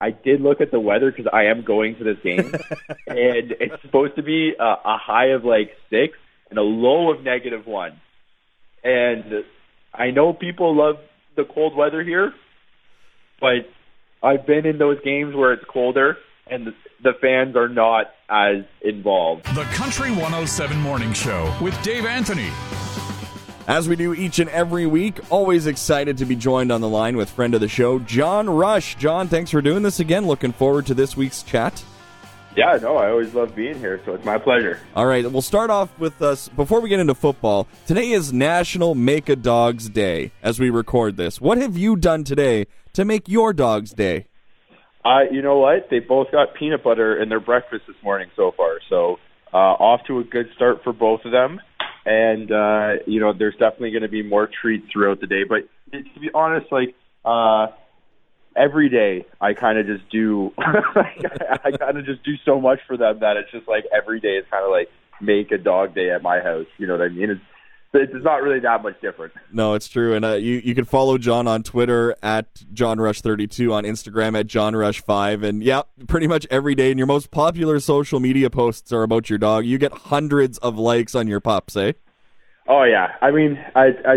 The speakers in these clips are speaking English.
I did look at the weather because I am going to this game, and it's supposed to be a, a high of like six and a low of negative one. And I know people love the cold weather here, but I've been in those games where it's colder and the, the fans are not as involved. The Country 107 Morning Show with Dave Anthony. As we do each and every week, always excited to be joined on the line with friend of the show, John Rush. John, thanks for doing this again. Looking forward to this week's chat. Yeah, no, I always love being here, so it's my pleasure. All right, we'll start off with us before we get into football. Today is National Make a Dog's Day as we record this. What have you done today to make your dog's day? Uh, you know what? They both got peanut butter in their breakfast this morning so far, so uh, off to a good start for both of them. And uh, you know, there's definitely going to be more treats throughout the day. But to be honest, like uh, every day, I kind of just do, I kind of just do so much for them that it's just like every day is kind of like make a dog day at my house. You know what I mean? It's it's not really that much different. No, it's true. And uh, you you can follow John on Twitter at JohnRush32, on Instagram at JohnRush5. And yeah, pretty much every day. And your most popular social media posts are about your dog. You get hundreds of likes on your pups, eh? Oh yeah. I mean, I I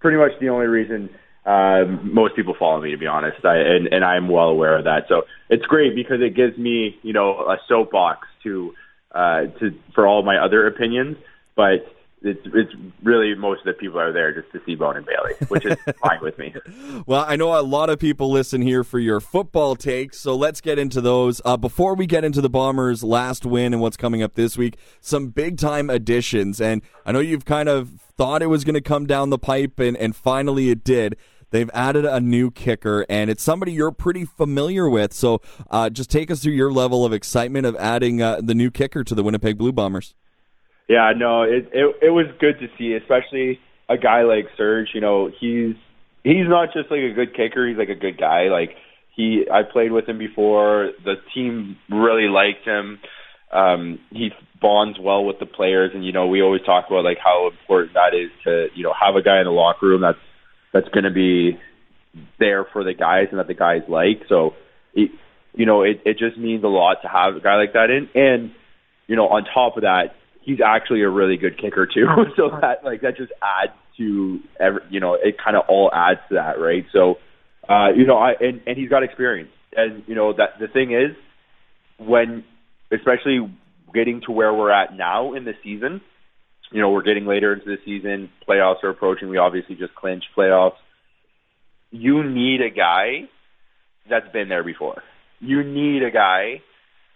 pretty much the only reason um, most people follow me, to be honest, I, and and I'm well aware of that. So it's great because it gives me, you know, a soapbox to uh, to for all my other opinions, but it's it's really most of the people are there just to see Bone and Bailey, which is fine with me. Well, I know a lot of people listen here for your football takes, so let's get into those. Uh, before we get into the Bombers' last win and what's coming up this week, some big time additions, and I know you've kind of thought it was going to come down the pipe, and and finally it did. They've added a new kicker, and it's somebody you're pretty familiar with. So, uh, just take us through your level of excitement of adding uh, the new kicker to the Winnipeg Blue Bombers. Yeah, no, it, it it was good to see, especially a guy like Serge. You know, he's he's not just like a good kicker; he's like a good guy. Like he, I played with him before. The team really liked him. Um, he bonds well with the players, and you know, we always talk about like how important that is to you know have a guy in the locker room that's that's going to be there for the guys and that the guys like. So, it, you know, it it just means a lot to have a guy like that in, and you know, on top of that he's actually a really good kicker too. so that like that just adds to every, you know, it kind of all adds to that, right? So, uh, you know, I and, and he's got experience, and you know that the thing is when, especially getting to where we're at now in the season, you know, we're getting later into the season, playoffs are approaching. We obviously just clinched playoffs. You need a guy that's been there before. You need a guy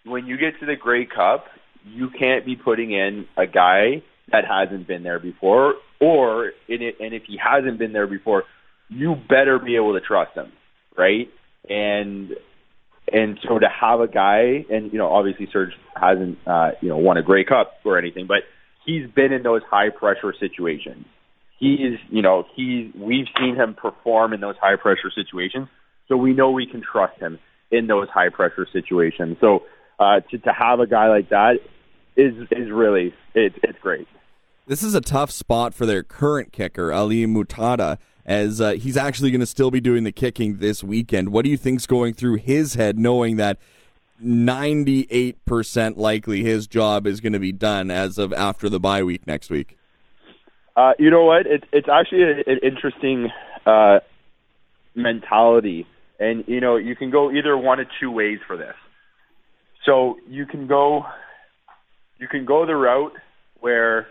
when you get to the Grey Cup you can't be putting in a guy that hasn't been there before, or in it, and if he hasn't been there before, you better be able to trust him, right? And and so to have a guy, and you know, obviously Serge hasn't uh, you know won a Grey Cup or anything, but he's been in those high pressure situations. He's you know he we've seen him perform in those high pressure situations, so we know we can trust him in those high pressure situations. So uh, to to have a guy like that is is really it, it's great. This is a tough spot for their current kicker Ali Mourtada, as uh, he's actually going to still be doing the kicking this weekend. What do you think's going through his head, knowing that? 98% likely his job is going to be done as of after the bye week next week. Uh, you know what? It's it's actually a, an interesting uh, mentality, and you know you can go either one of two ways for this. So you can go you can go the route where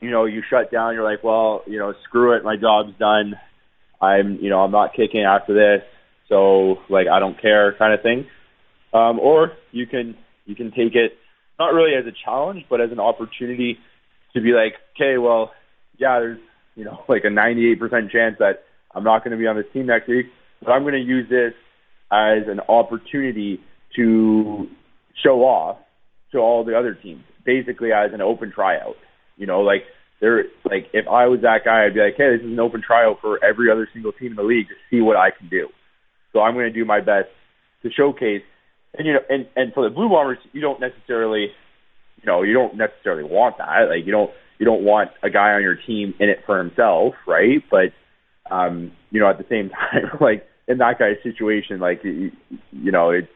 you know you shut down. You're like, well, you know, screw it, my job's done. I'm you know I'm not kicking after this, so like I don't care kind of thing. Um, or you can you can take it not really as a challenge, but as an opportunity to be like, okay, well, yeah, there's you know like a 98% chance that I'm not going to be on this team next week, but I'm going to use this as an opportunity to show off to all the other teams, basically as an open tryout. You know, like there, like if I was that guy, I'd be like, hey, this is an open tryout for every other single team in the league to see what I can do. So I'm going to do my best to showcase. And you know, and and for the Blue Bombers, you don't necessarily, you know, you don't necessarily want that. Like you don't you don't want a guy on your team in it for himself, right? But um, you know, at the same time, like in that guy's situation, like you, you know, it's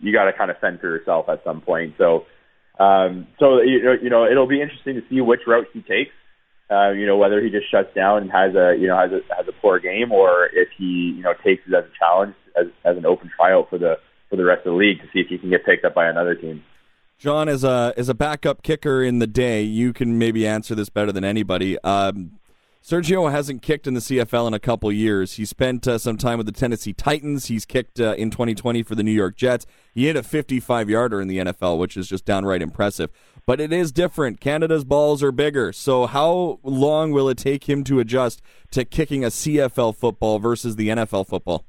you got to kind of fend for yourself at some point. So, um, so you know, it'll be interesting to see which route he takes. Uh, you know, whether he just shuts down and has a you know has a has a poor game, or if he you know takes it as a challenge as as an open tryout for the for the rest of the league to see if he can get picked up by another team. John, as a as a backup kicker in the day, you can maybe answer this better than anybody. Um, Sergio hasn't kicked in the CFL in a couple years. He spent uh, some time with the Tennessee Titans. He's kicked uh, in 2020 for the New York Jets. He hit a 55 yarder in the NFL, which is just downright impressive. But it is different. Canada's balls are bigger. So, how long will it take him to adjust to kicking a CFL football versus the NFL football?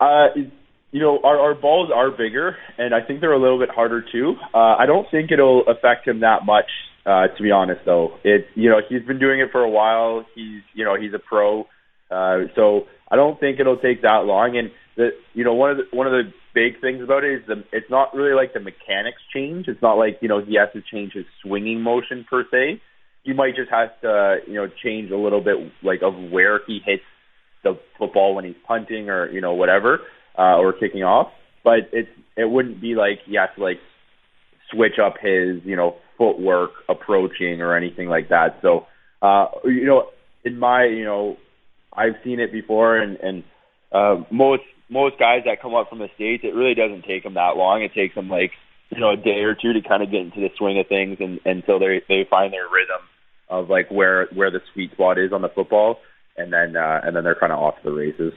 Uh, you know, our, our balls are bigger, and I think they're a little bit harder too. Uh, I don't think it'll affect him that much, uh, to be honest. Though it's you know he's been doing it for a while. He's you know he's a pro, uh, so I don't think it'll take that long. And the you know one of the one of the big things about it is the it's not really like the mechanics change. It's not like you know he has to change his swinging motion per se. He might just have to you know change a little bit like of where he hits the football when he's punting or you know whatever uh, or kicking off. But it's it wouldn't be like he has to like switch up his you know footwork approaching or anything like that. So uh, you know in my you know I've seen it before and and uh, most most guys that come up from the states it really doesn't take them that long. It takes them like you know a day or two to kind of get into the swing of things and until they they find their rhythm of like where where the sweet spot is on the football and then uh, and then they're kind of off to the races.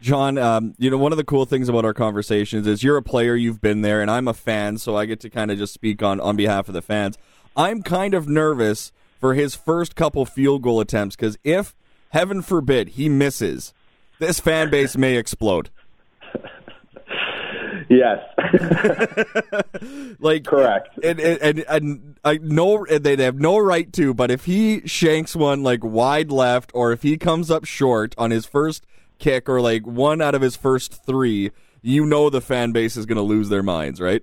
John, um, you know, one of the cool things about our conversations is you're a player, you've been there, and I'm a fan, so I get to kind of just speak on, on behalf of the fans. I'm kind of nervous for his first couple field goal attempts because if, heaven forbid, he misses, this fan base may explode. Yes. like correct. And and, and, and I know they have no right to, but if he shanks one like wide left, or if he comes up short on his first kick or like one out of his first three, you know the fan base is going to lose their minds, right?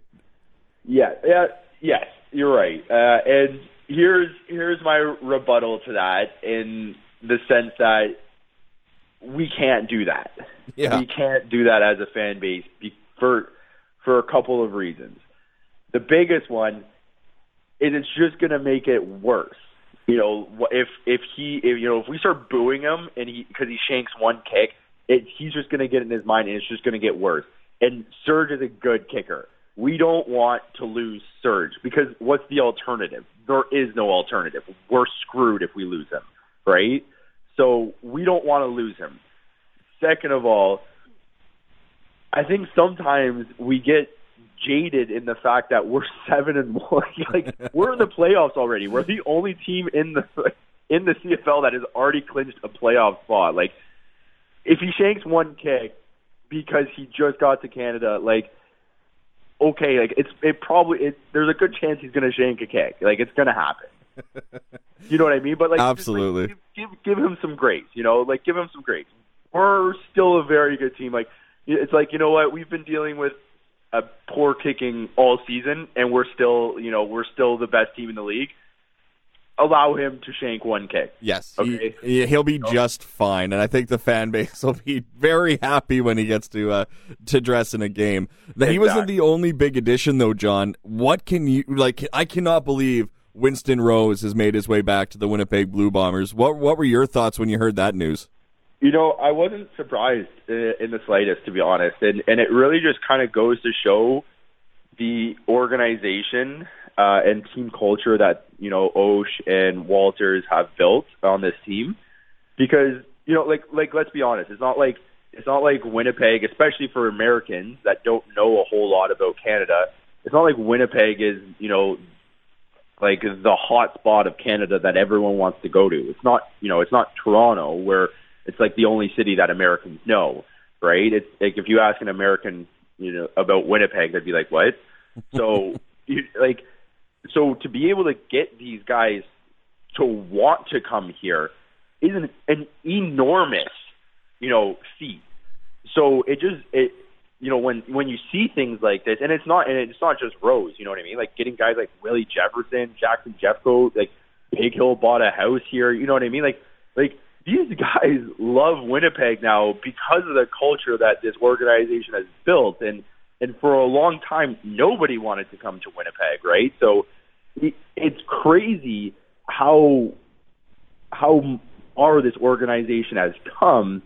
Yeah, yeah, yes, you're right. Uh, and here's here's my rebuttal to that in the sense that we can't do that. Yeah. We can't do that as a fan base for for a couple of reasons. The biggest one is it's just going to make it worse. You know, if if he if you know if we start booing him and he because he shanks one kick, it, he's just going to get in his mind, and it's just going to get worse. And Serge is a good kicker. We don't want to lose Serge because what's the alternative? There is no alternative. We're screwed if we lose him, right? So we don't want to lose him. Second of all, I think sometimes we get jaded in the fact that we're seven and one. like we're in the playoffs already. We're the only team in the in the CFL that has already clinched a playoff spot. Like if he shanks one kick because he just got to Canada, like okay, like it's it probably it, there's a good chance he's going to shank a kick. Like it's going to happen. you know what I mean? But like absolutely, like, give, give give him some grace. You know, like give him some grace. We're still a very good team. Like it's like you know what we've been dealing with a poor kicking all season, and we're still you know we're still the best team in the league allow him to shank one kick. Yes, okay? he, will be just fine, and I think the fan base will be very happy when he gets to uh, to dress in a game. Exactly. He wasn't the only big addition, though, John. What can you like? I cannot believe Winston Rose has made his way back to the Winnipeg Blue Bombers. What what were your thoughts when you heard that news? You know, I wasn't surprised in the slightest, to be honest, and and it really just kind of goes to show the organization uh, and team culture that you know Osh and Walters have built on this team, because you know, like like let's be honest, it's not like it's not like Winnipeg, especially for Americans that don't know a whole lot about Canada. It's not like Winnipeg is you know like the hot spot of Canada that everyone wants to go to. It's not you know it's not Toronto where it's like the only city that Americans know, right? It's like if you ask an American you know about Winnipeg, they'd be like, what? So you, like so to be able to get these guys to want to come here is an, an enormous, you know, feat. So it just it you know when when you see things like this, and it's not and it's not just Rose, you know what I mean? Like getting guys like Willie Jefferson, Jackson Jeffcoat, like Big Hill bought a house here, you know what I mean? Like like these guys love Winnipeg now because of the culture that this organization has built, and and for a long time nobody wanted to come to Winnipeg, right? So it's crazy how how far this organization has come.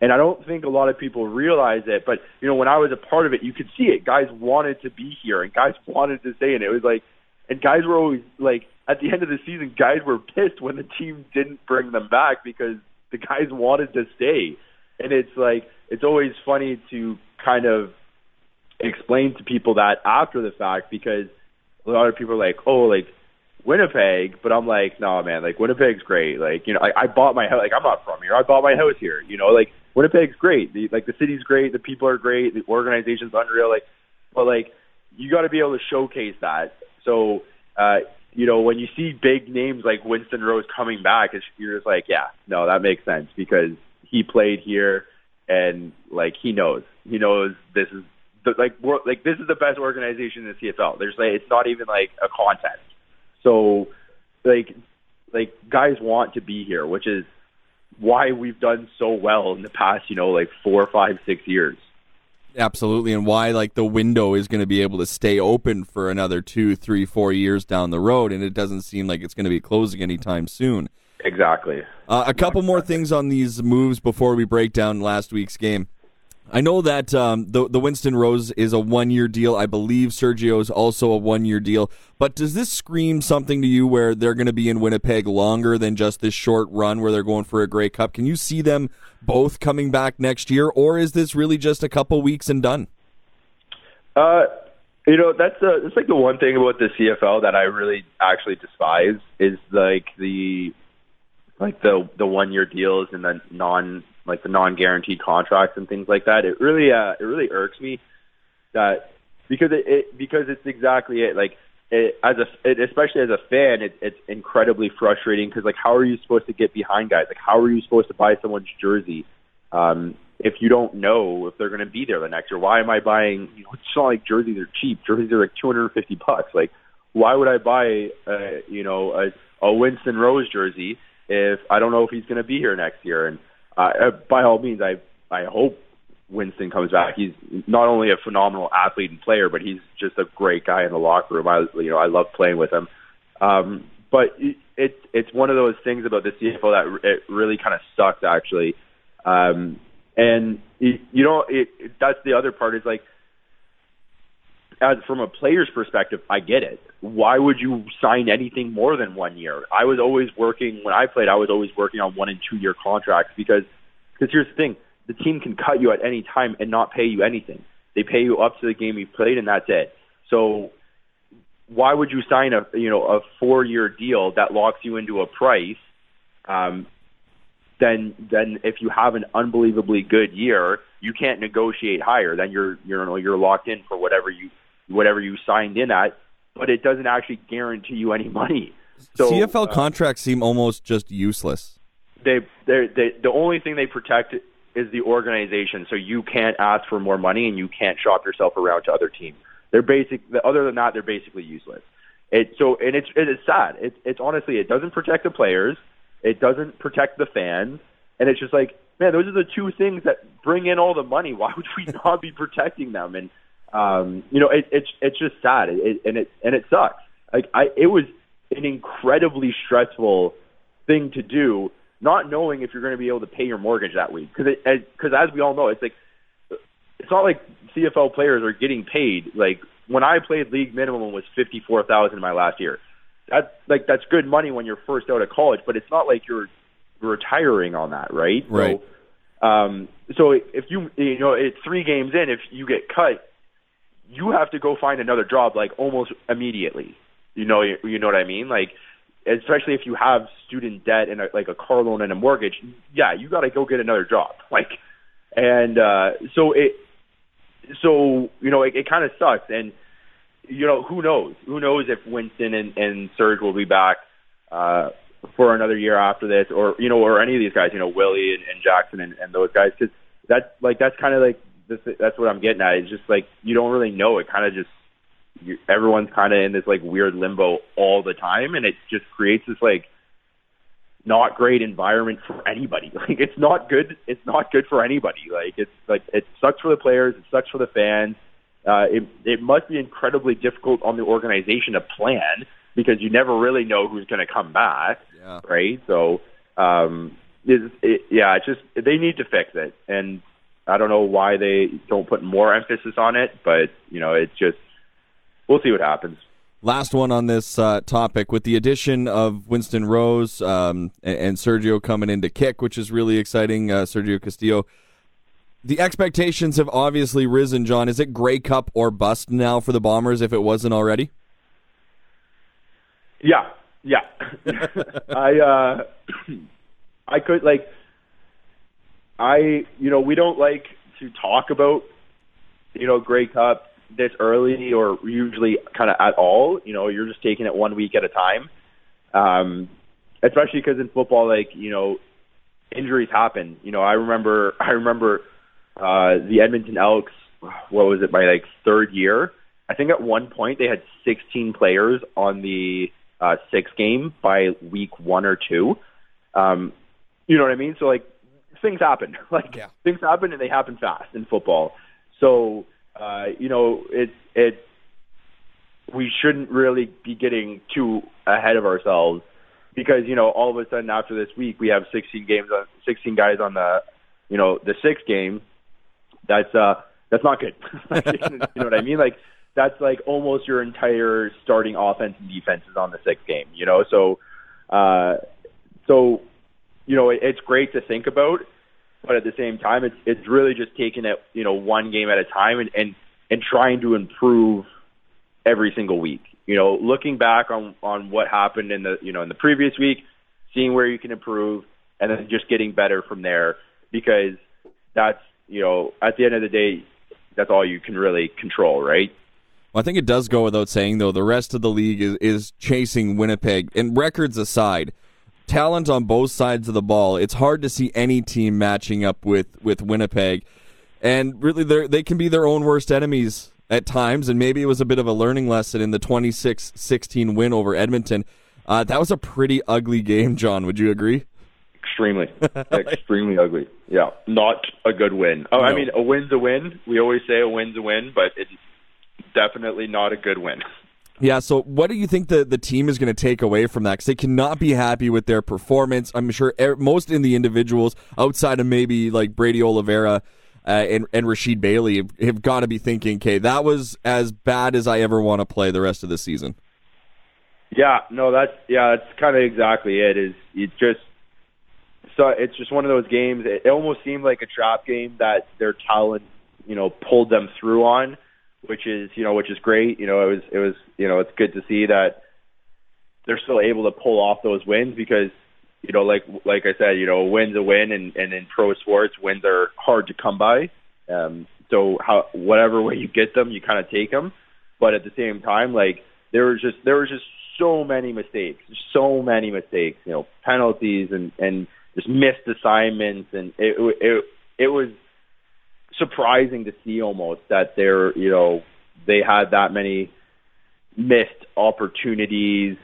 And I don't think a lot of people realize it, but you know, when I was a part of it, you could see it. Guys wanted to be here and guys wanted to stay and it was like and guys were always like at the end of the season, guys were pissed when the team didn't bring them back because the guys wanted to stay. And it's like it's always funny to kind of explain to people that after the fact because a lot of people are like, "Oh, like Winnipeg," but I'm like, "No, man, like Winnipeg's great. Like, you know, I, I bought my house. Like, I'm not from here. I bought my house here. You know, like Winnipeg's great. The, like the city's great. The people are great. The organization's unreal. Like, but like you got to be able to showcase that. So uh, you know, when you see big names like Winston Rose coming back, it's, you're just like, yeah, no, that makes sense because he played here and like he knows, he knows this is the, like we're, like this is the best organization in the CFL. There's like it's not even like a contest. So like like guys want to be here, which is why we've done so well in the past, you know, like four, five, six years. Absolutely, and why like the window is going to be able to stay open for another two, three, four years down the road, and it doesn't seem like it's going to be closing anytime soon. Exactly. Uh, a couple more things on these moves before we break down last week's game. I know that um, the the Winston Rose is a one year deal. I believe Sergio is also a one year deal. But does this scream something to you where they're going to be in Winnipeg longer than just this short run where they're going for a Grey Cup? Can you see them both coming back next year, or is this really just a couple weeks and done? Uh, you know, that's uh, that's like the one thing about the CFL that I really actually despise is like the like the the one year deals and the non like the non guaranteed contracts and things like that. It really uh it really irks me that because it, it because it's exactly it like it, as a it, especially as a fan, it, it's incredibly frustrating because like how are you supposed to get behind guys? Like how are you supposed to buy someone's jersey um, if you don't know if they're going to be there the next year? Why am I buying? You know, it's not like jerseys are cheap. Jerseys are like two hundred and fifty bucks. Like why would I buy uh, you know a, a Winston Rose jersey if I don't know if he's going to be here next year? And uh, by all means, I I hope Winston comes back. He's not only a phenomenal athlete and player, but he's just a great guy in the locker room. I you know I love playing with him. Um, but it, it it's one of those things about the CFL that it really kind of sucks actually. Um, and it, you know it, it that's the other part is like as from a player's perspective, I get it. Why would you sign anything more than one year? I was always working when I played. I was always working on one and two year contracts because because here's the thing: the team can cut you at any time and not pay you anything. They pay you up to the game you played, and that's it. So why would you sign a you know a four year deal that locks you into a price? Um, then then if you have an unbelievably good year, you can't negotiate higher. Then you're you're you're locked in for whatever you whatever you signed in at, but it doesn't actually guarantee you any money. So, CFL uh, contracts seem almost just useless. They they the only thing they protect is the organization. So you can't ask for more money and you can't shop yourself around to other teams. They're basic. Other than that, they're basically useless. It so and it's it is sad. It's it's honestly it doesn't protect the players. It doesn't protect the fans, and it's just like man, those are the two things that bring in all the money. Why would we not be protecting them? And um, you know, it, it's it's just sad, it, and it and it sucks. Like I, it was an incredibly stressful thing to do not knowing if you're going to be able to pay your mortgage that week. Because because as, as we all know, it's like it's not like CFL players are getting paid. Like when I played, league minimum was fifty four thousand my last year. That's like that's good money when you're first out of college, but it's not like you're retiring on that, right? Right. So, um, so if you you know it's three games in, if you get cut, you have to go find another job like almost immediately. You know, you, you know what I mean? Like especially if you have student debt and a, like a car loan and a mortgage, yeah, you got to go get another job. Like, and uh, so it, so you know, it, it kind of sucks. And you know, who knows? Who knows if Winston and, and Serge will be back uh, for another year after this, or you know, or any of these guys, you know, Willie and, and Jackson and, and those guys, because that's like that's kind of like this, that's what I'm getting at. It's just like you don't really know. It kind of just you, everyone's kind of in this like weird limbo all the time, and it just creates this like not great environment for anybody. Like it's not good. It's not good for anybody. Like it's like it sucks for the players. It sucks for the fans. Uh, it it must be incredibly difficult on the organization to plan because you never really know who's going to come back, Yeah. right? So, um, it, it, yeah, it's just they need to fix it, and I don't know why they don't put more emphasis on it, but you know, it's just we'll see what happens. Last one on this uh, topic with the addition of Winston Rose um, and, Sergio coming in to kick, which is really exciting. Uh, Sergio Castillo. The expectations have obviously risen, John. Is it Grey Cup or bust now for the Bombers if it wasn't already? Yeah, yeah. I uh I could like I you know, we don't like to talk about you know, Grey Cup this early or usually kind of at all. You know, you're just taking it one week at a time. Um especially because in football like, you know, injuries happen. You know, I remember I remember uh the Edmonton Elks what was it my like third year? I think at one point they had 16 players on the uh, six game by week one or two. Um, you know what I mean? So like things happen, like Yeah. things happen and they happen fast in football. So uh, you know it it we shouldn't really be getting too ahead of ourselves because you know all of a sudden after this week we have 16 games on 16 guys on the you know the sixth game. That's uh that's not good. you know what I mean? Like that's like almost your entire starting offense and defense is on the sixth game, you know? So, uh, so, you know, it, it's great to think about, but at the same time, it's, it's really just taking it, you know, one game at a time and, and, and trying to improve every single week. You know, looking back on, on what happened in the, you know, in the previous week, seeing where you can improve and then just getting better from there because that's, you know, at the end of the day, that's all you can really control, right? Well, I think it does go without saying, though, the rest of the league is, is chasing Winnipeg. And records aside, talent on both sides of the ball, it's hard to see any team matching up with, with Winnipeg. And really, they they can be their own worst enemies at times. And maybe it was a bit of a learning lesson in the 26 16 win over Edmonton. Uh, that was a pretty ugly game, John. Would you agree? Extremely, extremely ugly. Yeah, not a good win. Oh, I mean, a win's a win. We always say a win's a win, but it's definitely not a good win. Yeah, so what do you think the, the team is going to take away from that? Because they cannot be happy with their performance. I'm sure most in the individuals outside of maybe like Brady Oliveira uh, and, and Rasheed Bailey have, have got to be thinking, okay, that was as bad as I ever want to play the rest of the season. Yeah, no, that's yeah, that's kind of exactly it. Is it just so it's just one of those games. It, it almost seemed like a trap game that their talent, you know, pulled them through on, which is you know, which is great. You know, it was it was you know, it's good to see that they're still able to pull off those wins because you know, like like I said, you know, a win's a win, and and in pro sports, wins are hard to come by. Um, so how whatever way you get them, you kind of take them. But at the same time, like there was just there was just so many mistakes, so many mistakes. You know, penalties and and just missed assignments, and it it it was surprising to see almost that they're you know they had that many missed opportunities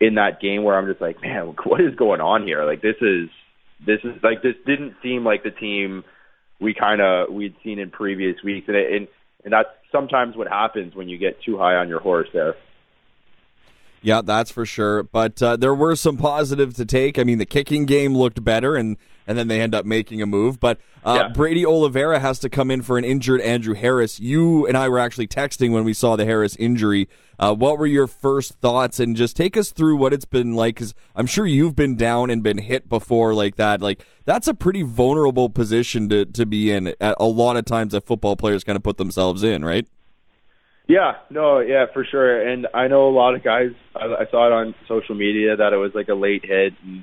in that game where I'm just like, man, what is going on here? Like this is this is like this didn't seem like the team we kind of we'd seen in previous weeks, and it, and and that's sometimes what happens when you get too high on your horse there. Yeah, that's for sure. But uh, there were some positives to take. I mean, the kicking game looked better, and and then they end up making a move. But uh, Yeah. Brady Oliveira has to come in for an injured Andrew Harris. You and I were actually texting when we saw the Harris injury. Uh, what were your first thoughts? And just take us through what it's been like, because I'm sure you've been down and been hit before like that. Like that's a pretty vulnerable position to to be in. A lot of times, that football players kind of put themselves in, right? Yeah, no, yeah, for sure. And I know a lot of guys. I, I saw it on social media that it was like a late hit and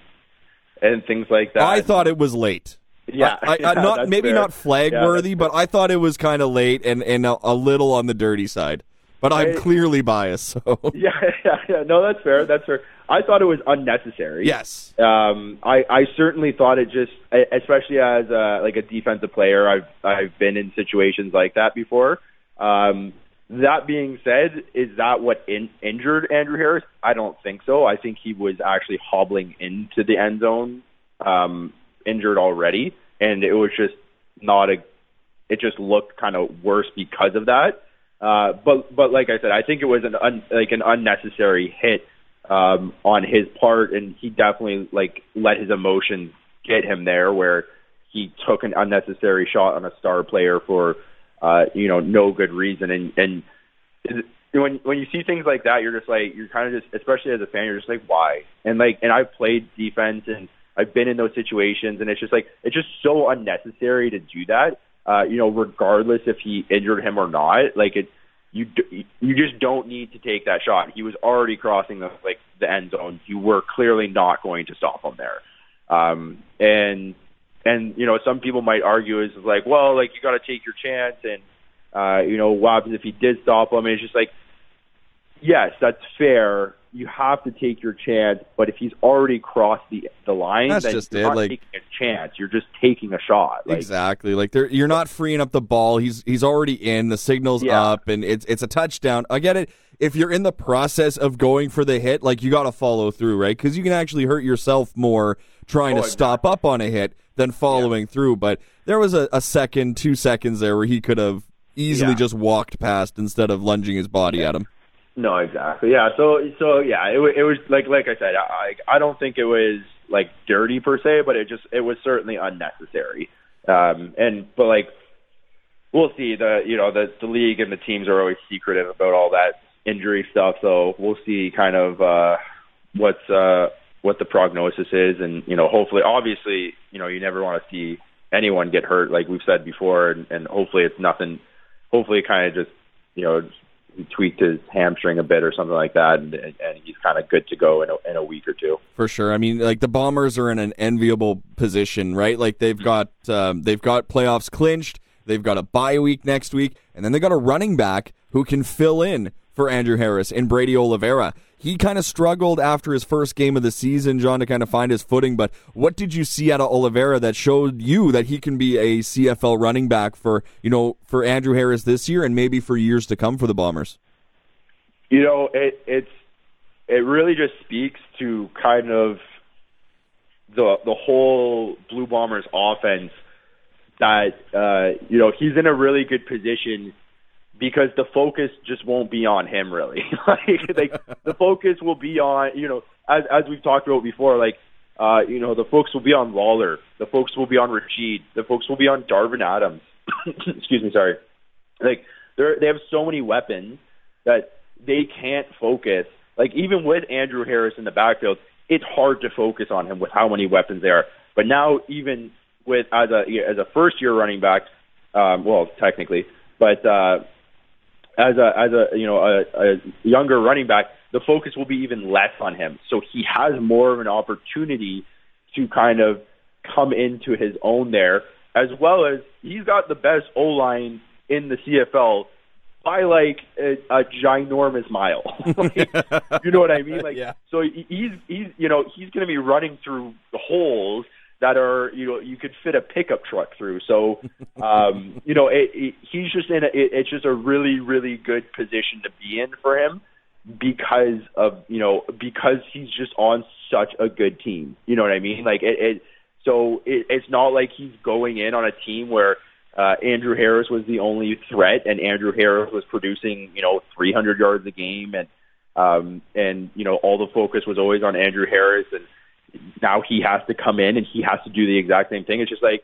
and things like that. I thought it was late. Yeah, I, I, yeah, not maybe fair. not flag Yeah, worthy, but I thought it was kind of late and and a, a little on the dirty side. But I'm I- clearly biased, so Yeah, yeah, yeah. No, that's fair. That's fair. I thought it was unnecessary. yes, Um, I, I certainly thought it just, especially as a, like a defensive player, I've I've been in situations like that before. Um, that being said, is that what in, injured Andrew Harris? I don't think so. I think he was actually hobbling into the end zone, um, injured already, and it was just not a. It just looked kind of worse because of that. Uh, but but like I said, I think it was an un, like an unnecessary hit um, on his part, and he definitely like let his emotions get him there, where he took an unnecessary shot on a star player for uh, you know, no good reason. And and when when you see things like that, you're just like you're kind of just, especially as a fan, you're just like, why? And like, and I've played defense and I've been in those situations, and it's just like it's just so unnecessary to do that. Uh, you know, regardless if he injured him or not, like it, you you just don't need to take that shot. He was already crossing the like the end zone. You were clearly not going to stop him there. Um, and and you know some people might argue is like, well, like you got to take your chance, and uh, you know what happens if he did stop him? And it's just like, yes, that's fair. You have to take your chance, but if he's already crossed the the line, that's just you're it. not Like taking a chance. You're just taking a shot. Like, exactly. Like they're, you're not freeing up the ball. He's he's already in. The signal's Yeah. up, and it's it's a touchdown. I get it. If you're in the process of going for the hit, like you got to follow through, right? Because you can actually hurt yourself more trying Oh, to stop up on a hit than following through. But there was a, a second, two seconds there where he could have easily Yeah. just walked past instead of lunging his body at him. No, exactly. Yeah. So, so yeah, it, it was like, like I said, I, I don't think it was like dirty per se, but it just, it was certainly unnecessary. Um, and, but like, we'll see the, you know, the, the league and the teams are always secretive about all that injury stuff. So we'll see kind of, uh, what's, uh, what the prognosis is. And, you know, hopefully, obviously, you know, you never want to see anyone get hurt, like we've said before, and, and hopefully it's nothing, hopefully it kind of just, you know, he tweaked his hamstring a bit or something like that, and, and he's kind of good to go in a, in a week or two. For sure. I mean, like the Bombers are in an enviable position, right? Like they've got um, they've got playoffs clinched. They've got a bye week next week, and then they got a running back who can fill in for Andrew Harris and Brady Oliveira. He kind of struggled after his first game of the season, John, to kind of find his footing. But what did you see out of Oliveira that showed you that he can be a CFL running back for you know for Andrew Harris this year and maybe for years to come for the Bombers? You know, it it's it really just speaks to kind of the the whole Blue Bombers offense that uh, you know he's in a really good position because the focus just won't be on him really. like, like the focus will be on you know as as we've talked about before, like uh, you know the folks will be on Lawler, the folks will be on Rasheed, the folks will be on Darvin Adams. Excuse me, sorry. Like they they have so many weapons that they can't focus. Like even with Andrew Harris in the backfield, it's hard to focus on him with how many weapons there are. But now even with as a as a first year running back, um, well technically, but uh, as a as a you know a, a younger running back, the focus will be even less on him. So he has more of an opportunity to kind of come into his own there, as well as he's got the best O line in the CFL by like a, a ginormous mile. like, you know what I mean? Like, Yeah. so he's he's you know he's going to be running through the holes that are you know you could fit a pickup truck through. So um, you know it, it, he's just in a, it, it's just a really really good position to be in for him because of you know because he's just on such a good team. You know what I mean? Like it. it so it, it's not like he's going in on a team where uh, Andrew Harris was the only threat, and Andrew Harris was producing, you know, 300 yards a game, and um, and you know all the focus was always on Andrew Harris, and now he has to come in and he has to do the exact same thing. It's just like,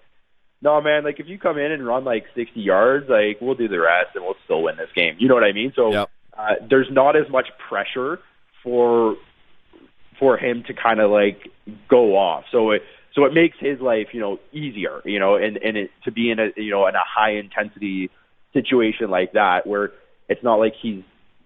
no, man, like if you come in and run like 60 yards, like we'll do the rest, and we'll still win this game. You know what I mean? So Yep. uh, there's not as much pressure for for him to kind of like go off. So it so it makes his life, you know, easier, you know, and and it, to be in a you know in a high intensity situation like that where it's not like he's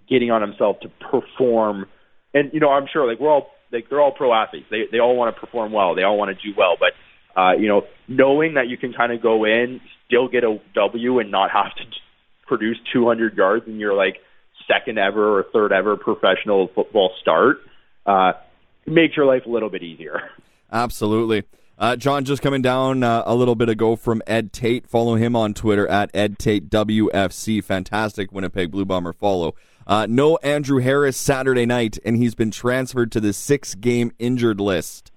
getting on himself to perform. And you know, I'm sure like we're all like they're all pro athletes. They they all want to perform well. They all want to do well, but uh, you know, knowing that you can kind of go in, still get a W, and not have to produce 200 yards in your like second ever or third ever professional football start, uh, makes your life a little bit easier. Absolutely. Uh, John, just coming down uh, a little bit ago from Ed Tait. Follow him on Twitter at Ed Tait WFC. Fantastic Winnipeg Blue Bomber follow. Uh, no Andrew Harris Saturday night, and he's been transferred to the six game injured list.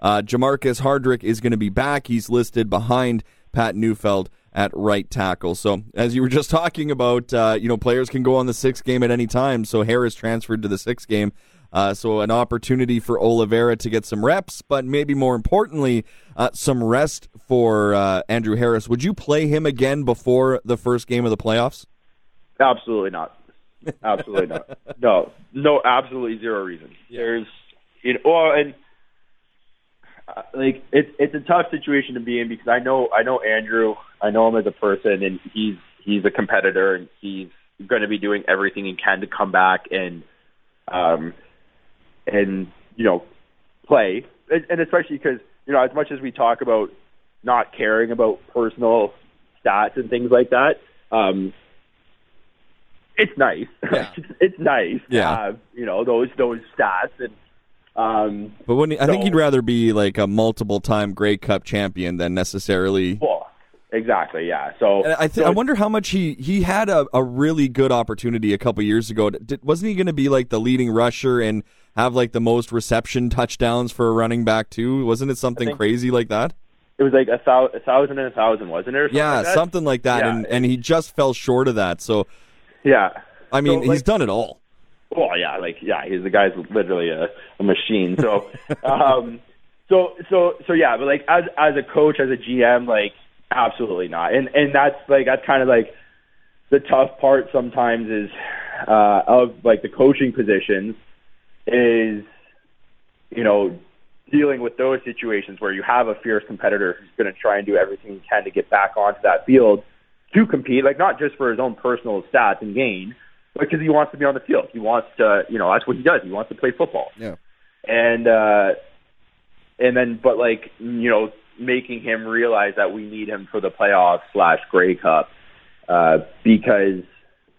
Uh, Jermarcus Hardrick is going to be back. He's listed behind Pat Neufeld at right tackle. So, as you were just talking about, uh, you know, players can go on the six game at any time. So, Harris transferred to the six game. Uh, so an opportunity for Oliveira to get some reps, but maybe more importantly, uh, some rest for uh, Andrew Harris. Would you play him again before the first game of the playoffs? Absolutely not. Absolutely not. No, no, absolutely zero reason. Yeah. There's, you know, well, and uh, like it's it's a tough situation to be in because I know I know Andrew, I know him as a person, and he's he's a competitor, and he's going to be doing everything he can to come back and um and you know play, and especially because you know as much as we talk about not caring about personal stats and things like that, um, it's nice. Yeah. it's nice yeah. have you know those those stats and. Um, but when I so, think he'd rather be like a multiple time Grey Cup champion than necessarily. Well, exactly, yeah. So and I th- so I wonder how much he he had a, a really good opportunity a couple years ago. Did, wasn't he going to be like the leading rusher and have like the most reception touchdowns for a running back too? Wasn't it something crazy like that? It was like a, thou- a thousand and a thousand, wasn't it? yeah, like something like that, yeah. and and he just fell short of that. So, yeah, I mean, so, like, he's done it all. Well, yeah, like yeah, he's the guy's literally a, a machine. So, um, so so so yeah, but like as as a coach, as a GM, like absolutely not. And and that's like that's kind of like the tough part sometimes is uh, of like the coaching positions is, you know, dealing with those situations where you have a fierce competitor who's going to try and do everything he can to get back onto that field to compete, like not just for his own personal stats and gain, but because he wants to be on the field. He wants to, you know, that's what he does. He wants to play football. Yeah. And, uh, and then, but like, you know, making him realize that we need him for the playoffs slash Grey Cup, uh, because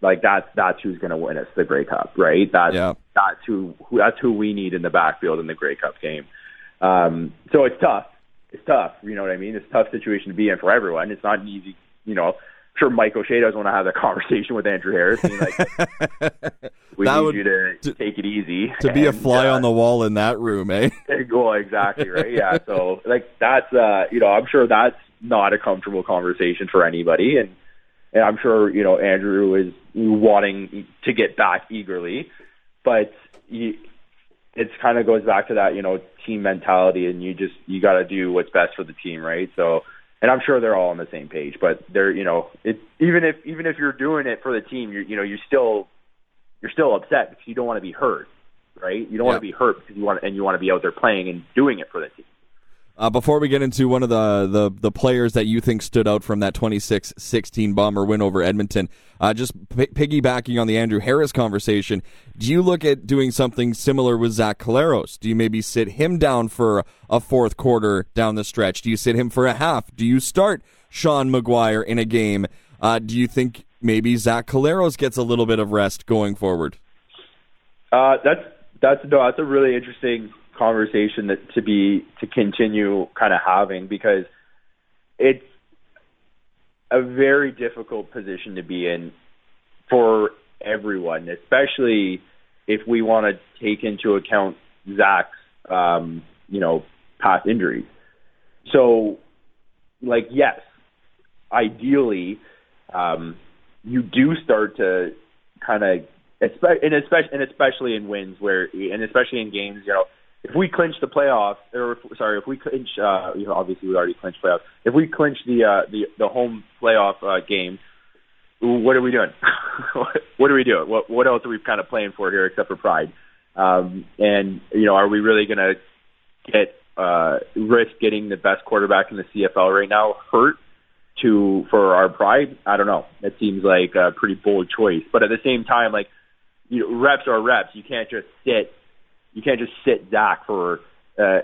like that's that's who's going to win us the Grey Cup, right? That's yeah. that's who, who that's who we need in the backfield in the Grey Cup game. Um, so it's tough. It's tough. You know what I mean? It's a tough situation to be in for everyone. It's not an easy. You know, sure Mike O'Shea doesn't want to have that conversation with Andrew Harris. Being like, we that need would, you to, to, take it easy. To be a fly uh, on the wall in that room, eh? well, exactly right. Yeah. So like that's uh, you know I'm sure that's not a comfortable conversation for anybody, and and I'm sure you know Andrew is wanting to get back eagerly, but you, it kind of goes back to that you know team mentality, and you just you got to do what's best for the team, right? So, and I'm sure they're all on the same page, but they're you know it even if even if you're doing it for the team, you you know you're still you're still upset because you don't want to be hurt, right? You don't want to be hurt because you want and you want to be out there playing and doing it for the team. Uh, before we get into one of the, the, the players that you think stood out from that 26-16 Bomber win over Edmonton, uh, just p- piggybacking on the Andrew Harris conversation, do you look at doing something similar with Zach Collaros? Do you maybe sit him down for a fourth quarter down the stretch? Do you sit him for a half? Do you start Sean McGuire in a game? Uh, do you think maybe Zach Collaros gets a little bit of rest going forward? Uh, that's that's no, that's a really interesting conversation that to be to continue kind of having because it's a very difficult position to be in for everyone, especially if we want to take into account Zach's, um, you know, past injuries. So, like, yes, ideally, um, you do start to kind of, and especially, and especially in wins where, and especially in games, you know, if we clinch the playoffs, or if, sorry, if we clinch, uh, you know, obviously we already clinched playoffs. If we clinch the uh, the the home playoff uh, game, what are we doing? what are we doing? What what else are we kind of playing for here except for pride? Um, and you know, are we really going to get uh, risk getting the best quarterback in the CFL right now hurt to for our pride? I don't know. It seems like a pretty bold choice, but at the same time, like you know, reps are reps. You can't just sit you can't just sit Zach for uh,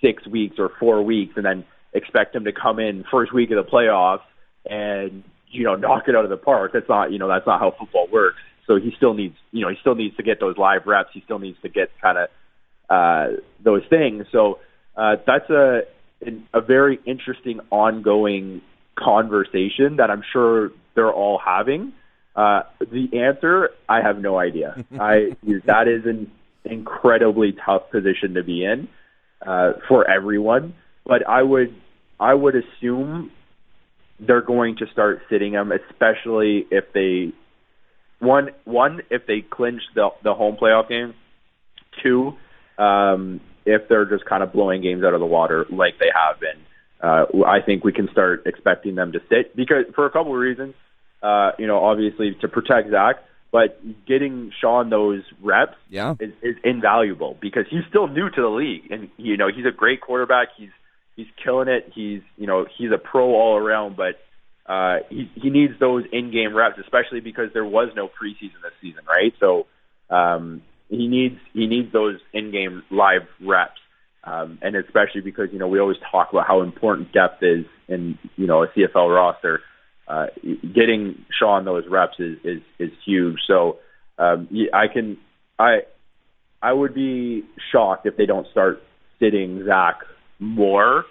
six weeks or four weeks and then expect him to come in first week of the playoffs and you know knock it out of the park. That's not you know that's not how football works. So he still needs you know he still needs to get those live reps. He still needs to get kind of uh, those things. So uh, that's a an, a very interesting ongoing conversation that I'm sure they're all having. Uh, the answer, I have no idea. I that is an incredibly tough position to be in uh, for everyone. But I would I would assume they're going to start sitting him, especially if they one one if they clinch the the home playoff game. Two, um, if they're just kind of blowing games out of the water like they have been. Uh, I think we can start expecting them to sit because for a couple of reasons. Uh, you know, obviously to protect Zach, but getting Sean those reps yeah. is, is invaluable because he's still new to the league, and you know he's a great quarterback. He's he's killing it. He's you know he's a pro all around, but uh, he he needs those in-game reps, especially because there was no preseason this season, right? So um, he needs he needs those in-game live reps, um, and especially because you know we always talk about how important depth is in you know a CFL roster. Uh, getting Sean those reps is is, is huge. So um, I can I I would be shocked if they don't start sitting Zach more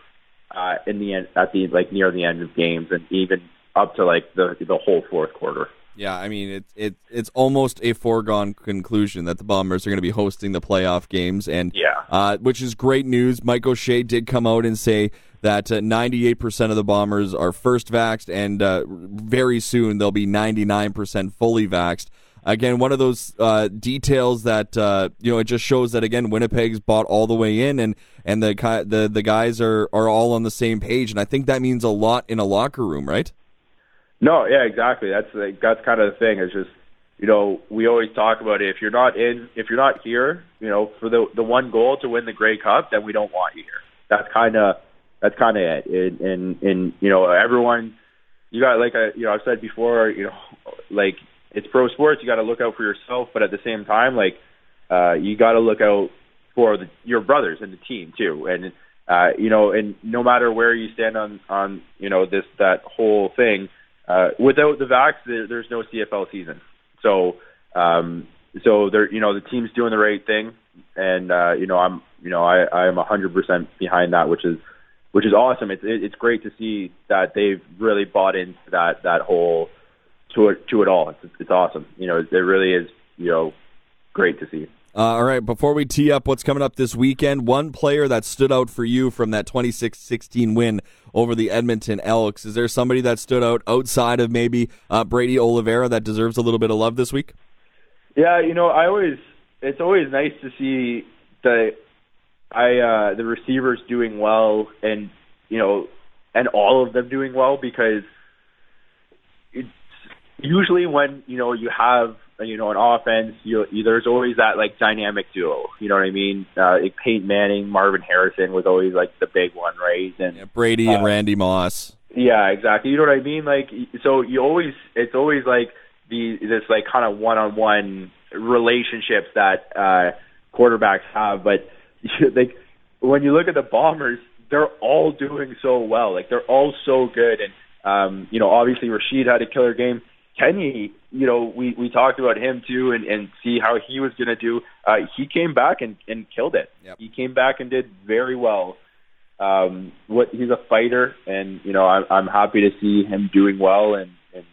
uh, in the end at the like near the end of games and even up to like the the whole fourth quarter. Yeah, I mean it's it, it's almost a foregone conclusion that the Bombers are going to be hosting the playoff games, and yeah, uh, which is great news. Mike O'Shea did come out and say that 98% uh, of the Bombers are first vaxxed, and uh, very soon they'll be 99% fully vaxxed. Again, one of those uh, details that uh, you know it just shows that again Winnipeg's bought all the way in, and and the the the guys are are all on the same page, and I think that means a lot in a locker room, right? No, yeah, exactly. That's like that's kind of the thing. It's just you know we always talk about it. If you're not in, if you're not here, you know, for the the one goal to win the Grey Cup, then we don't want you here. That's kind of that's kind of it. And, and and you know everyone, you got like a you know I've said before, you know, like it's pro sports. You got to look out for yourself, but at the same time, like uh, you got to look out for the, your brothers and the team too. And uh, you know, and no matter where you stand on on you know this that whole thing uh, without the vax, there, there's no CFL season. So, um, so they're, you know, the team's doing the right thing, and uh, you know, I'm, you know, I, I am 100% behind that, which is, which is awesome. It's, it's great to see that they've really bought into that that whole to it to it all. It's, it's awesome. You know, it really is, you know, great to see. Uh, all right, before we tee up what's coming up this weekend, one player that stood out for you from that 26-16 win over the Edmonton Elks. Is there somebody that stood out outside of maybe uh, Brady Oliveira that deserves a little bit of love this week? Yeah, you know, I always it's always nice to see the I uh, the receivers doing well and you know and all of them doing well because it's usually when you know you have you know, an offense, you, you there's always that like dynamic duo. You know what I mean? Uh, like Peyton Manning, Marvin Harrison was always like the big one, right? And yeah, Brady uh, and Randy Moss. Yeah, exactly. You know what I mean? Like, so you always, it's always like the this like kind of one-on-one relationships that uh, quarterbacks have. But like when you look at the Bombers, they're all doing so well. Like they're all so good, and um, you know, obviously Rasheed had a killer game. Kenny, you know, we we talked about him too, and and see how he was going to do. Uh, he came back and and killed it. Yep. He came back and did very well. Um, what he's a fighter, and you know, I'm I'm happy to see him doing well and and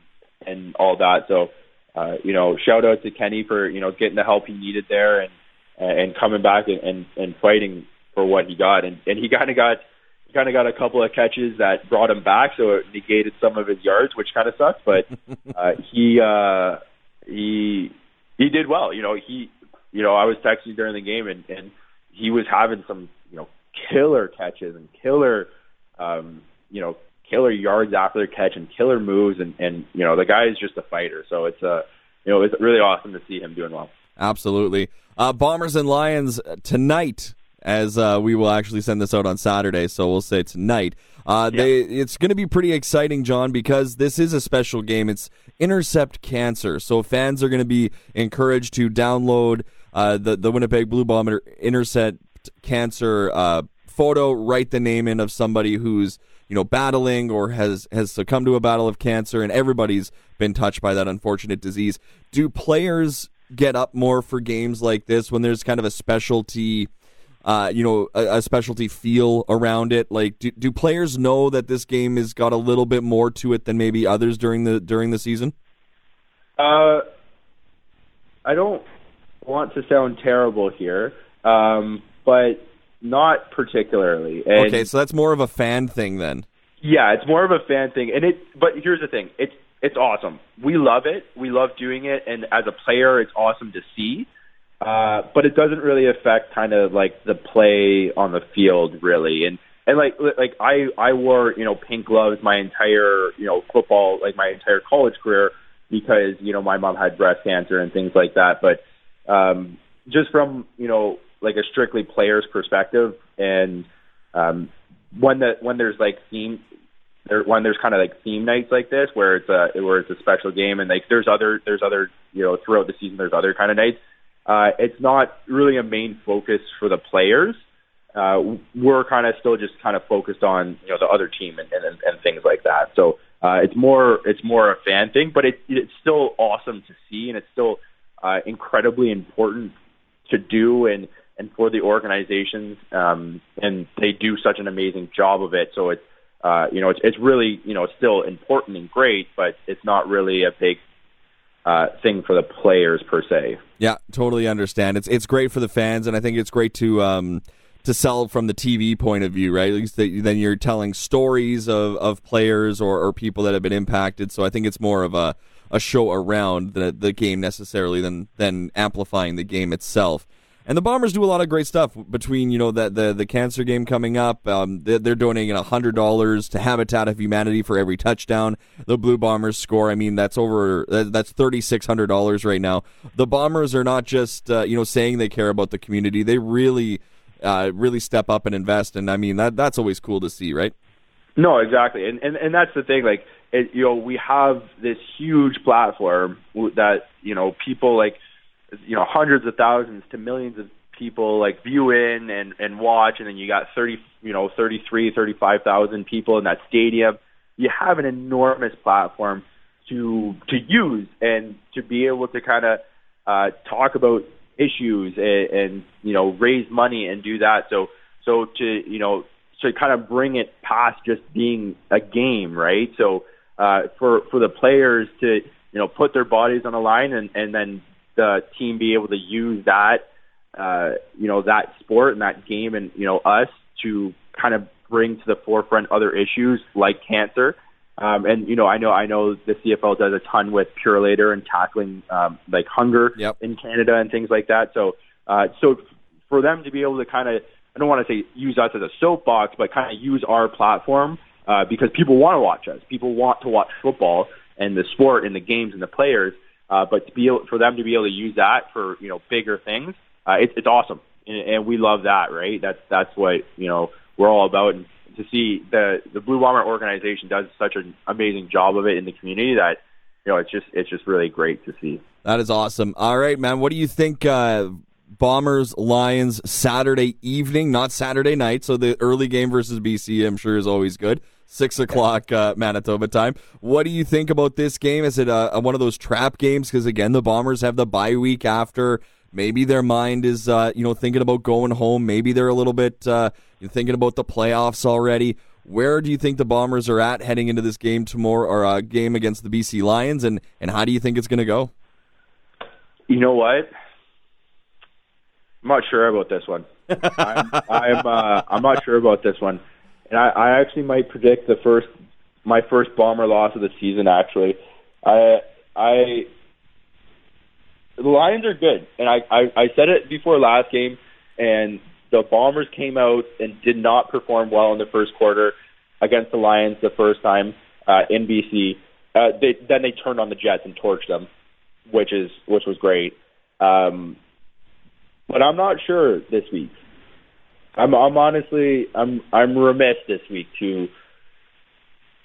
and all that. So, uh, you know, shout out to Kenny for you know getting the help he needed there and and coming back and and, and fighting for what he got, and and he kind of got kind of got a couple of catches that brought him back, so it negated some of his yards, which kind of sucks. But uh, he uh, he he did well. You know, he you know I was texting during the game, and and he was having some you know killer catches and killer um, you know killer yards after the catch and killer moves, and and you know the guy is just a fighter. So it's a uh, you know it's really awesome to see him doing well. Absolutely. Uh, Bombers and Lions tonight as uh, we will actually send this out on Saturday, so we'll say tonight. Uh, they, it's going to be pretty exciting, John, because this is a special game. It's Intercept Cancer, so fans are going to be encouraged to download uh, the the Winnipeg Blue Bomber Intercept Cancer uh, photo, write the name in of somebody who's you know battling or has has succumbed to a battle of cancer, and everybody's been touched by that unfortunate disease. Do players get up more for games like this when there's kind of a specialty? uh, you know, a, a, specialty feel around it? Like, do, do players know that this game has got a little bit more to it than maybe others during the during the season? Uh, I don't want to sound terrible here, um, but not particularly. And okay, so that's more of a fan thing then. Yeah, it's more of a fan thing, and it. But here's the thing: it's it's awesome. We love it. We love doing it, and as a player, it's awesome to see. Uh, but it doesn't really affect kind of like the play on the field, really. And and like like I I wore you know pink gloves my entire you know football like my entire college career because you know my mom had breast cancer and things like that. But um, just from you know like a strictly player's perspective, and um, when the when there's like theme there when there's kind of like theme nights like this where it's a where it's a special game and like there's other there's other you know throughout the season there's other kind of nights. Uh, it's not really a main focus for the players. Uh, we're kind of still just kind of focused on you know the other team and, and, and things like that. So uh, it's more it's more a fan thing, but it, it's still awesome to see, and it's still uh, incredibly important to do and and for the organizations, um, and they do such an amazing job of it. So it's uh, you know it's it's really you know still important and great, but it's not really a big uh, thing for the players per se. Yeah, totally understand. It's it's great for the fans, and I think it's great to. Um, to sell from the TV point of view, right? At least then you're telling stories of, of players or, or people that have been impacted. So I think it's more of a, a show around the, the game necessarily than than amplifying the game itself. And the Bombers do a lot of great stuff between you know the the, the cancer game coming up. Um, they're, they're donating hundred dollars to Habitat of Humanity for every touchdown the Blue Bombers score. I mean that's over that's thirty six hundred dollars right now. The Bombers are not just uh, you know saying they care about the community. They really uh, really step up and invest. And I mean that that's always cool to see, right? No, exactly, and and and that's the thing. Like, it, you know, we have this huge platform that you know people like you know hundreds of thousands to millions of people like view in and and watch and then you got 30 you know 33 35,000 people in that stadium. You have an enormous platform to to use and to be able to kind of uh talk about issues and, and you know raise money and do that. So so to you know to kind of bring it past just being a game right? So uh for for the players to you know put their bodies on the line and and then the team be able to use that, uh, you know, that sport and that game and, you know, us to kind of bring to the forefront other issues like cancer. Um, and, you know, I know, I know the CFL does a ton with Purolator and tackling, um, like hunger yep. in Canada and things like that. So, uh, so for them to be able to kind of, I don't want to say use us as a soapbox, but kind of use our platform, uh, because people want to watch us. People want to watch football and the sport and the games and the players. Uh, but to be able, for them to be able to use that for you know bigger things, uh, it, it's awesome, and, and we love that, right? That's that's what you know we're all about. And to see the the Blue Bomber organization does such an amazing job of it in the community that you know it's just it's just really great to see. That is awesome. All right, man. What do you think? Uh, Bombers Lions Saturday evening, not Saturday night. So the early game versus BC, I'm sure, is always good six o'clock uh, Manitoba time. What do you think about this game? Is it a, one of those trap games? Because again, the Bombers have the bye week after. Maybe their mind is, uh, you know, thinking about going home. Maybe they're a little bit uh, thinking about the playoffs already. Where do you think the Bombers are at heading into this game tomorrow, or a uh, game against the BC Lions, and and how do you think it's going to go? You know what? I'm not sure about this one. I'm I'm, uh, I'm not sure about this one and I, I actually might predict the first my first bomber loss of the season. Actually, I I the Lions are good, and I, I I said it before last game, and the Bombers came out and did not perform well in the first quarter against the Lions the first time uh, in BC. Uh, they, then they turned on the Jets and torched them, which is which was great. Um, but I'm not sure this week. I'm I'm honestly I'm I'm remiss this week to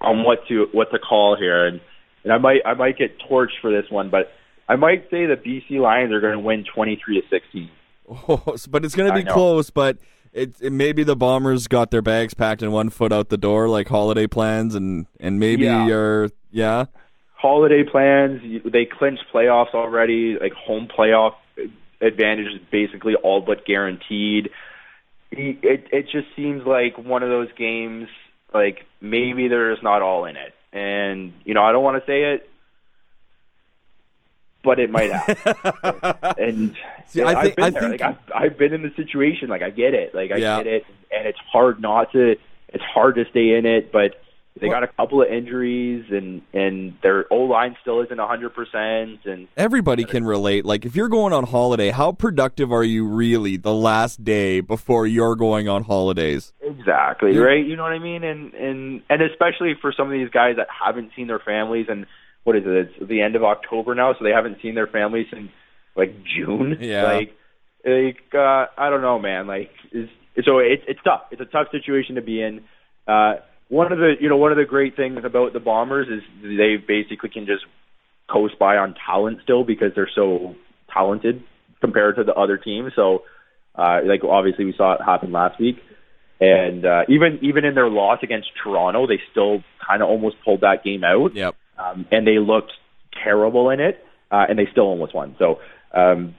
on what to what to call here, and and I might I might get torched for this one, but I might say the BC Lions are going to win 23 to 16. Oh, but it's going to be close, but it, it, maybe the Bombers got their bags packed and one foot out the door, like holiday plans, and and maybe yeah. you're yeah. Holiday plans. They clinched playoffs already. Like home playoff advantage is basically all but guaranteed he, it it just seems like one of those games. Like maybe they're not all in it, and you know I don't want to say it, but it might happen. and See, I I've think- been I there. think- like I've, I've been in the situation. Like I get it. Like I Yeah. get it, and it's hard not to. It's hard to stay in it, but they got a couple of injuries, and and their O line still isn't a hundred percent, and Everybody can relate. Like, if you're going on holiday, how productive are you really the last day before you're going on holidays? Exactly, Yeah. right? You know what I mean? And and and especially for some of these guys that haven't seen their families and what is it? It's the end of October now, so they haven't seen their families since like June. Yeah. Like like uh I don't know, man. Like is so it's it's tough. It's a tough situation to be in. Uh one of the you know, one of the great things about the Bombers is they basically can just coast by on talent still because they're so talented compared to the other teams. So uh like obviously we saw it happen last week. And uh, even even in their loss against Toronto, they still kind of almost pulled that game out. Yep. Um, and they looked terrible in it, uh, and they still almost won. So, um,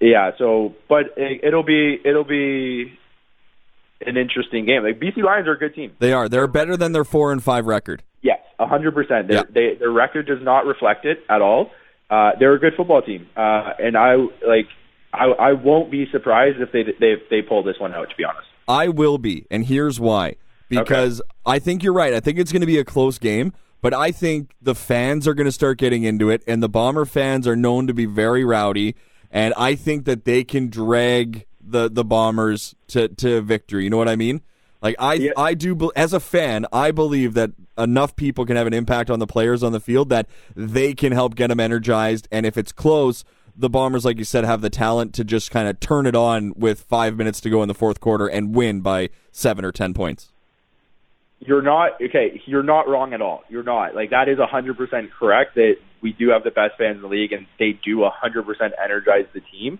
yeah. So, but it, it'll be it'll be an interesting game. Like BC Lions are a good team. They are. They're better than their four and five record. Yes, a hundred percent. Their they, their record does not reflect it at all. Uh, they're a good football team, uh, and I like. I, I won't be surprised if they they if they pull this one out. To be honest. I will be, and here's why. Because I think you're right. I think it's going to be a close game, but I think the fans are going to start getting into it, and the Bomber fans are known to be very rowdy, and I think that they can drag the the Bombers to to victory. You know what I mean? Like I Yeah. I do as a fan, I believe that enough people can have an impact on the players on the field that they can help get them energized, and if it's close. The Bombers, like you said, have the talent to just kind of turn it on with five minutes to go in the fourth quarter and win by seven or ten points. you're not okay. You're not wrong at all. You're not like that is a hundred percent correct. That we do have the best fans in the league, and they do a hundred percent energize the team.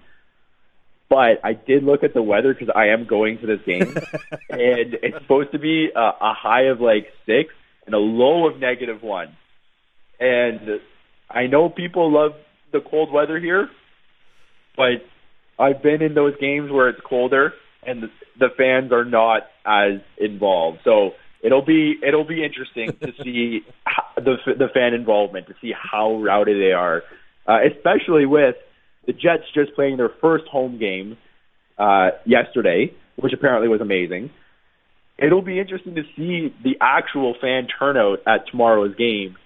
But I did look at the weather because I am going to this game, and it's supposed to be a, a high of like six and a low of negative one. And I know people love the cold weather here, but I've been in those games where it's colder and the, the fans are not as involved. So it'll be it'll be interesting to see how, the the fan involvement to see how rowdy they are, uh, especially with the Jets just playing their first home game uh, yesterday, which apparently was amazing. It'll be interesting to see the actual fan turnout at tomorrow's game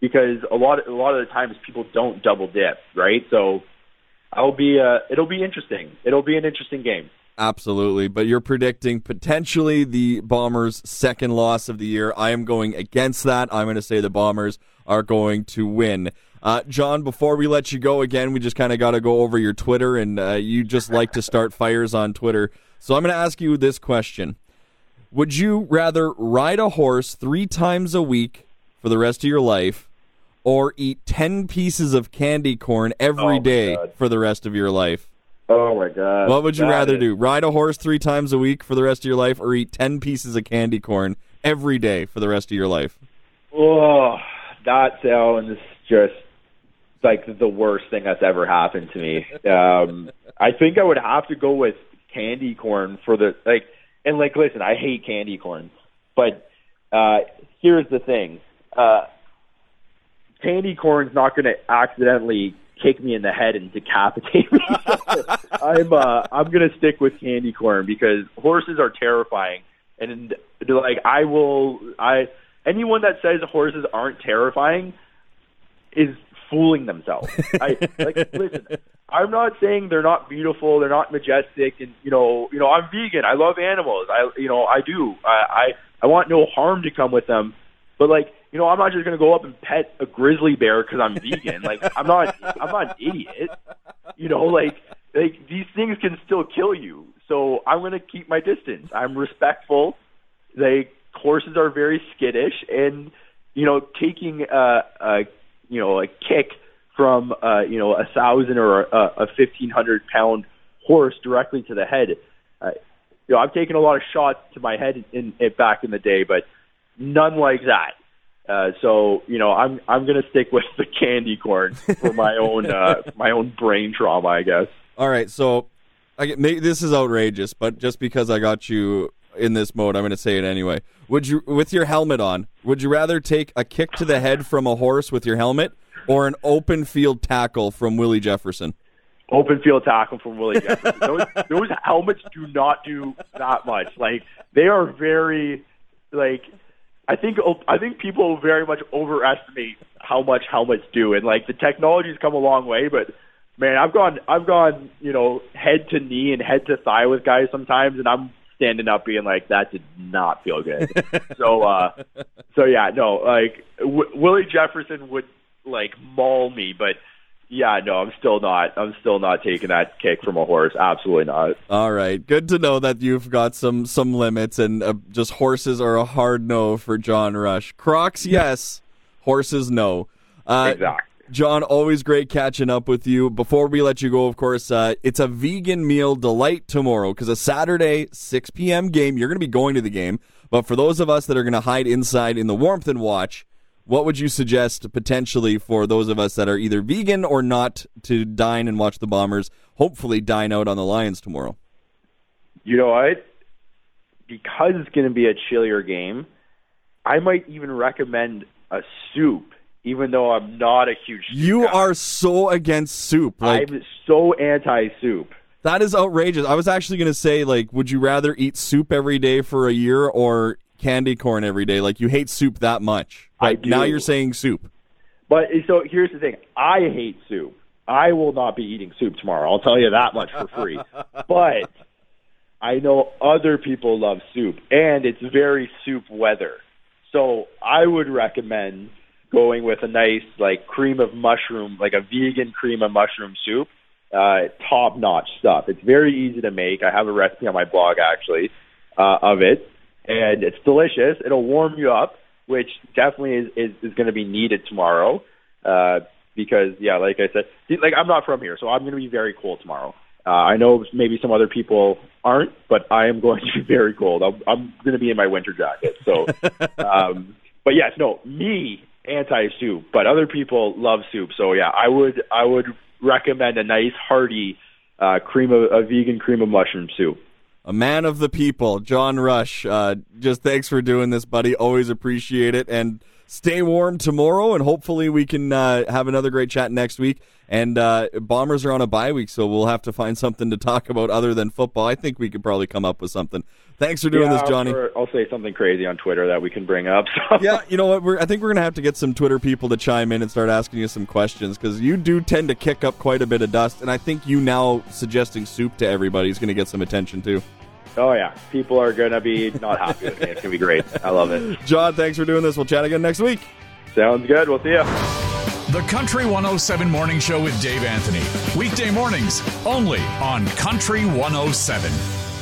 because a lot a lot of the times people don't double dip, right? So I'll be uh, it'll be interesting. It'll be an interesting game. Absolutely. But you're predicting potentially the Bombers' second loss of the year. I am going against that. I'm going to say the Bombers are going to win. Uh, John, before we let you go again, we just kind of got to go over your Twitter, and uh, you just like to start fires on Twitter. So I'm going to ask you this question Would you rather ride a horse three times a week for the rest of your life, or eat 10 pieces of candy corn every Oh, day for the rest of your life? Oh my god! What would you That rather is- do? Ride a horse three times a week for the rest of your life, or eat ten pieces of candy corn every day for the rest of your life? Oh, that sounds just like the worst thing that's ever happened to me. Um, I think I would have to go with candy corn for the like. And like, listen, I hate candy corn, but uh, here's the thing: uh, candy corn's not going to accidentally kick me in the head and decapitate me. I'm uh, I'm going to stick with candy corn because horses are terrifying, and like I will I anyone that says horses aren't terrifying is fooling themselves. I like listen. I'm not saying they're not beautiful, they're not majestic, and you know, you know, I'm vegan. I love animals. I, you know, I do. I, I, I want no harm to come with them. But like, you know, I'm not just gonna go up and pet a grizzly bear because I'm vegan. like, I'm not, I'm not an idiot. You know, like, like these things can still kill you. So I'm gonna keep my distance. I'm respectful. They horses are very skittish, and you know, taking a, a you know a kick from uh, you know a thousand or a, a fifteen hundred pound horse directly to the head. Uh, you know, I've taken a lot of shots to my head in, in back in the day, but none like that. Uh, so you know, I'm I'm gonna stick with the candy corn for my own uh, my own brain trauma, I guess. All right, so I get, this is outrageous, but just because I got you in this mode, I'm going to say it anyway. Would you, with your helmet on, would you rather take a kick to the head from a horse with your helmet, or an open field tackle from Willie Jefferson? Open field tackle from Willie Jefferson. those, those helmets do not do that much. Like they are very, like I think I think people very much overestimate how much helmets do, and like the technology's come a long way, but man, I've gone I've gone you know head to knee and head to thigh with guys sometimes, and I'm standing up being like that did not feel good. so uh, so yeah, no, like w- Willie Jefferson would like maul me, but yeah, no, I'm still not. I'm still not taking that kick from a horse. Absolutely not. All right, good to know that you've got some some limits, and uh, just horses are a hard no for John Rush. Crocs, yes. Horses, no. Uh, exactly. John, always great catching up with you. Before we let you go, of course, uh, it's a vegan meal delight tomorrow because a Saturday 6 p.m. game. You're going to be going to the game, but for those of us that are going to hide inside in the warmth and watch what would you suggest potentially for those of us that are either vegan or not to dine and watch the Bombers, hopefully dine out on the Lions tomorrow? You know what? Because it's going to be a chillier game, I might even recommend a soup, even though I'm not a huge You guy. are so against soup. Like, I'm so anti soup. That is outrageous. I was actually going to say, like, would you rather eat soup every day for a year or candy corn every day. Like you hate soup that much. But now you're saying soup. But eh, so here's the thing: I hate soup. I will not be eating soup tomorrow. I'll tell you that much for free. but I know other people love soup, and it's very soup weather. So I would recommend going with a nice like cream of mushroom, like a vegan cream of mushroom soup. Uh, top notch stuff. It's very easy to make. I have a recipe on my blog actually uh, of it and it's delicious. It'll warm you up, which definitely is is, is going to be needed tomorrow. Uh, because yeah, like I said, like I'm not from here, so I'm going to be very cold tomorrow. Uh, I know maybe some other people aren't, but I am going to be very cold. I'm, I'm going to be in my winter jacket. So, um, but yes, no, me anti soup, but other people love soup. So yeah, I would I would recommend a nice hearty uh, cream of a vegan cream of mushroom soup a man of the people, John Rush. Uh, just thanks for doing this, buddy. Always appreciate it. And stay warm tomorrow, and hopefully we can uh, have another great chat next week. And uh, Bombers are on a bye week, so we'll have to find something to talk about other than football. I think we could probably come up with something. Thanks for doing yeah, this, Johnny. I'll say something crazy on Twitter that we can bring up. So. Yeah, you know what? We're, I think we're going to have to get some Twitter people to chime in and start asking you some questions because you do tend to kick up quite a bit of dust. And I think you now suggesting soup to everybody is going to get some attention too. Oh yeah, people are gonna be not happy with me. It's gonna be great. I love it. John, thanks for doing this. We'll chat again next week. Sounds good. We'll see you. The Country 107 Morning Show with Dave Anthony. Weekday mornings only on Country 107.